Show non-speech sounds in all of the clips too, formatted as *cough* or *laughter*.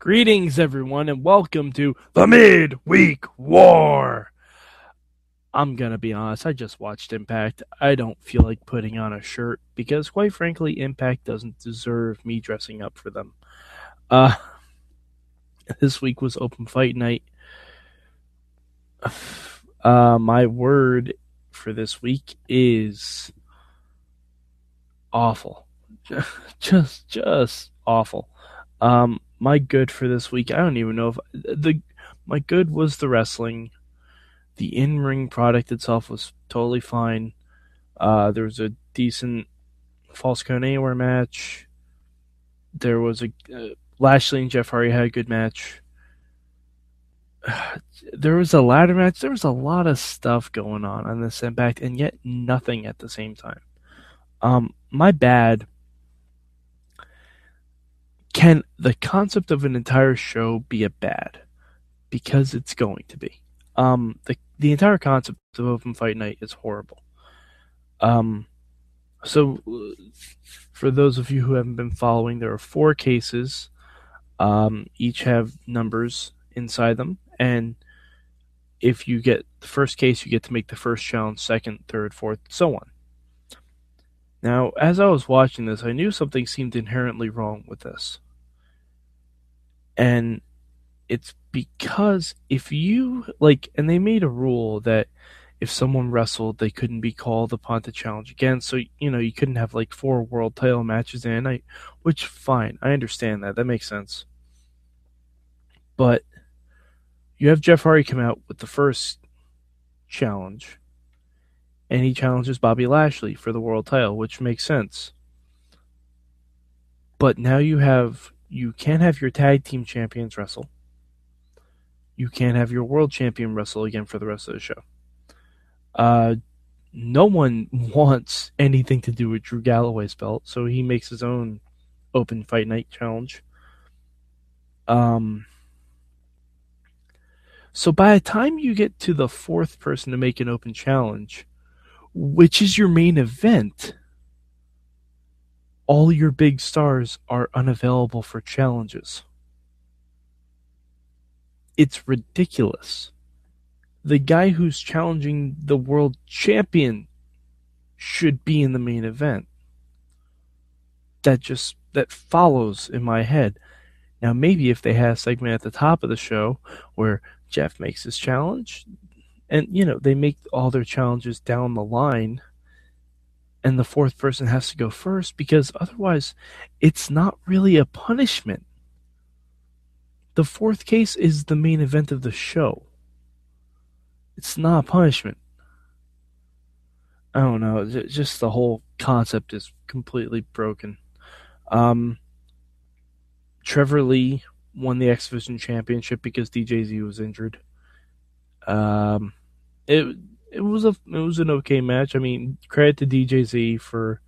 Greetings, everyone, and welcome to the Midweek War. I'm gonna be honest. I just watched Impact. I don't feel like putting on a shirt because, quite frankly, Impact doesn't deserve me dressing up for them. Uh, *laughs* this week was Open Fight Night. *sighs* Uh, my word for this week is awful. *laughs* Just, just awful. Um, my good for this week, I don't even know if the my good was the wrestling. The in ring product itself was totally fine. Uh, there was a decent false count anywhere match. There was a uh, Lashley and Jeff Hardy had a good match. *sighs* There was a ladder match. There was a lot of stuff going on on this Impact, and yet nothing at the same time. Um, my bad. Can the concept of an entire show be a bad? Because it's going to be. Um, the the entire concept of Open Fight Night is horrible. Um, so for those of you who haven't been following, there are four cases. Um, each have numbers inside them, and if you get the first case, you get to make the first challenge, second, third, fourth, so on. Now, as I was watching this, I knew something seemed inherently wrong with this. And it's because if you, like, and they made a rule that if someone wrestled, they couldn't be called upon to challenge again. So, you know, you couldn't have like four world title matches in a night, which, fine, I understand that. That makes sense. But you have Jeff Hardy come out with the first challenge, and he challenges Bobby Lashley for the world title, which makes sense. But now you have you can't have your tag team champions wrestle. You can't have your world champion wrestle again for the rest of the show. Uh, no one *laughs* wants anything to do with Drew Galloway's belt, so he makes his own open fight night challenge. Um, so by the time you get to the fourth person to make an open challenge, which is your main event, all your big stars are unavailable for challenges. It's ridiculous. The guy who's challenging the world champion should be in the main event. That just that follows in my head. Now maybe if they had a segment at the top of the show where Jeff makes his challenge, and you know they make all their challenges down the line and the fourth person has to go first because otherwise it's not really a punishment. The fourth case is the main event of the show. It's not a punishment. I don't know. Just the whole concept is completely broken. Um trevor lee won the X Division Championship because DJZ was injured. Um, it it was a it was an okay match. I mean, credit to DJZ for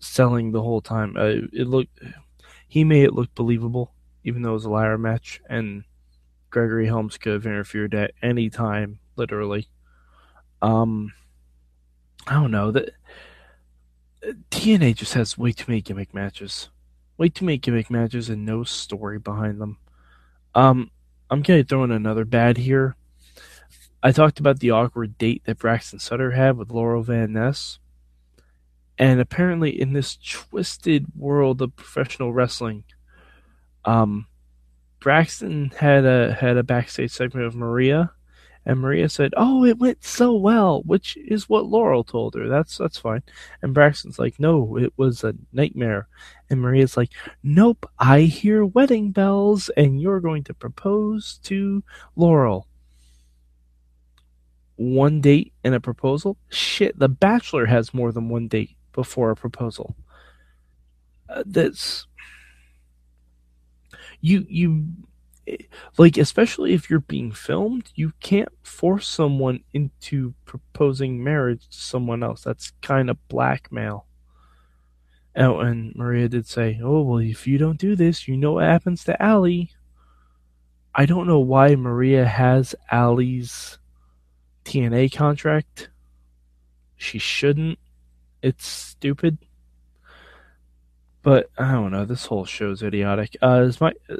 selling the whole time. Uh, it looked he made it look believable, even though it was a ladder match, and Gregory Helms could have interfered at any time, literally. Um, I don't know that TNA just has way too many gimmick matches way too many gimmick matches and no story behind them. Um, I'm gonna throw in another bad here. I talked about the awkward date that Braxton Sutter had with Laurel Van Ness. And apparently in this twisted world of professional wrestling, um, Braxton had a had a backstage segment of Maria and Maria said, "Oh, it went so well," which is what Laurel told her. That's that's fine. And Braxton's like, "No, it was a nightmare." And Maria's like, "Nope, I hear wedding bells, and you're going to propose to Laurel." One date and a proposal? Shit, The Bachelor has more than one date before a proposal. Uh, that's you you like especially if you're being filmed, you can't force someone into proposing marriage to someone else. That's kind of blackmail. Oh, and Maria did say, "Oh well, if you don't do this, you know what happens to Allie." I don't know why Maria has Allie's TNA contract. She shouldn't. It's stupid. But I don't know. This whole show's idiotic. Uh, as my uh,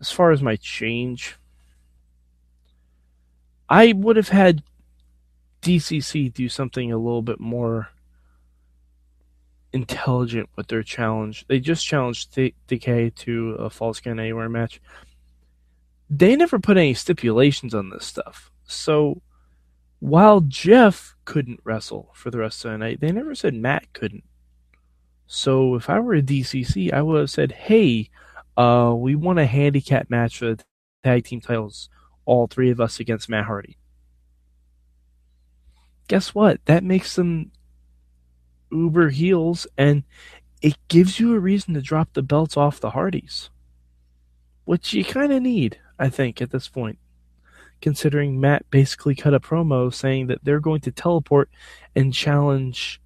as far as my change, I would have had DCC do something a little bit more intelligent with their challenge. They just challenged D- Decay to a false count anywhere match. They never put any stipulations on this stuff. So while Jeff couldn't wrestle for the rest of the night, they never said Matt couldn't. So if I were a DCC, I would have said, "Hey, uh, we want a handicap match for the tag team titles, all three of us against Matt Hardy." Guess what? That makes them uber heels, and it gives you a reason to drop the belts off the Hardys, which you kind of need, I think, at this point considering Matt basically cut a promo saying that they're going to teleport and challenge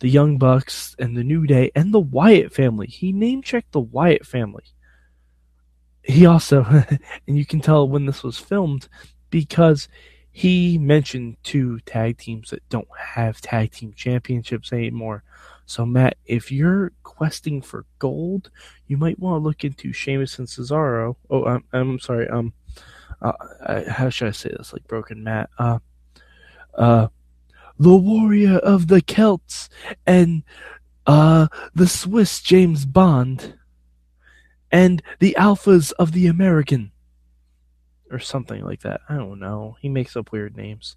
the Young Bucks and the New Day and the Wyatt family. He name checked the Wyatt family. He also, *laughs* and you can tell when this was filmed because he mentioned two tag teams that don't have tag team championships anymore. So, Matt, if you're questing for gold, you might want to look into Sheamus and Cesaro. Oh, I'm, I'm sorry. Um, uh, I, how should I say this? Like Broken Matt. Uh, uh, the warrior of the Celts and uh, the Swiss James Bond and the alphas of the American or something like that. I don't know. He makes up weird names.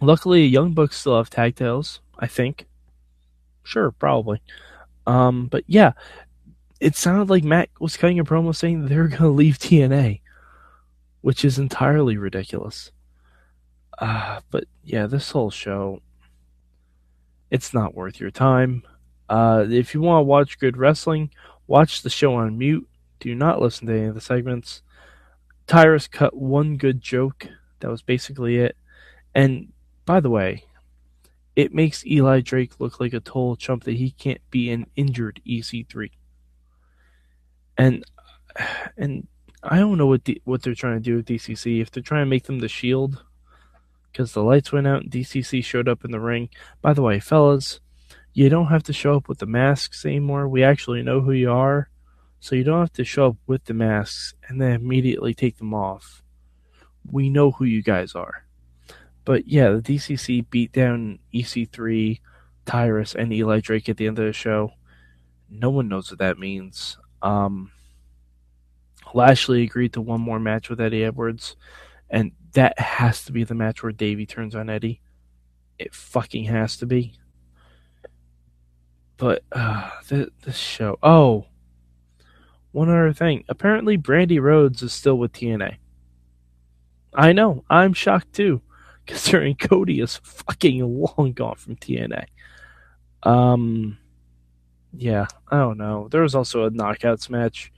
Luckily, Young Bucks still have tag tails. I think. Sure, probably. Um, but yeah, it sounded like Matt was cutting a promo saying they're going to leave TNA which is entirely ridiculous. Uh, but yeah, this whole show, it's not worth your time. Uh, if you want to watch good wrestling, watch the show on mute. Do not listen to any of the segments. Tyrus cut one good joke. That was basically it. And by the way, it makes Eli Drake look like a total chump that he can't be an injured EC3. And *sighs* and I don't know what D- what they're trying to do with DCC. If they're trying to make them the Shield, because the lights went out and DCC showed up in the ring. By the way, fellas, you don't have to show up with the masks anymore. We actually know who you are, so you don't have to show up with the masks and then immediately take them off. We know who you guys are. But yeah, the DCC beat down EC3, Tyrus, and Eli Drake at the end of the show. No one knows what that means. Um, Lashley agreed to one more match with Eddie Edwards, and that has to be the match where Davey turns on Eddie. It fucking has to be. But uh, this show. Oh, one other thing. Apparently, Brandi Rhodes is still with TNA. I know. I'm shocked too, *laughs* considering Cody is fucking long gone from TNA. Um, yeah, I don't know. There was also a knockouts match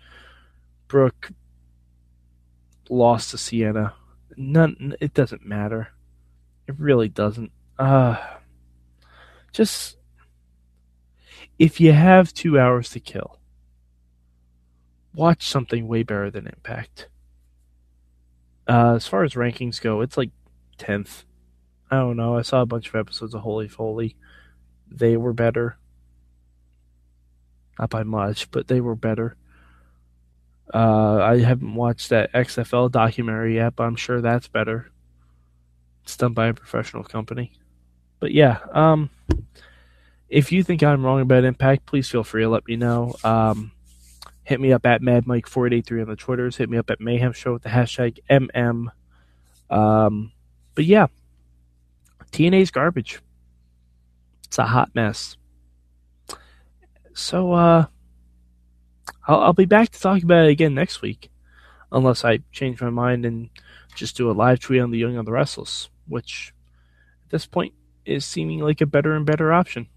Brooke lost to Sienna. None. It doesn't matter. It really doesn't. Uh, just if you have two hours to kill, watch something way better than Impact. Uh, as far as rankings go, it's like tenth. I don't know. I saw a bunch of episodes of Holy Foley. They were better. Not by much, but they were better. Uh, I haven't watched that XFL documentary yet, but I'm sure that's better. It's done by a professional company. But yeah, um, if you think I'm wrong about Impact, please feel free to let me know. Um, hit me up at MadMike4883 on the Twitters. Hit me up at Mayhem Show with the hashtag MM. Um, but yeah, TNA's garbage. It's a hot mess. So, uh, I'll, I'll be back to talk about it again next week, unless I change my mind and just do a live tweet on the Young and the Restless, which at this point is seeming like a better and better option.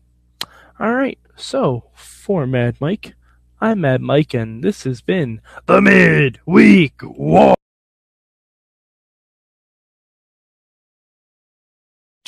All right, so for Mad Mike, I'm Mad Mike, and this has been the Midweek War.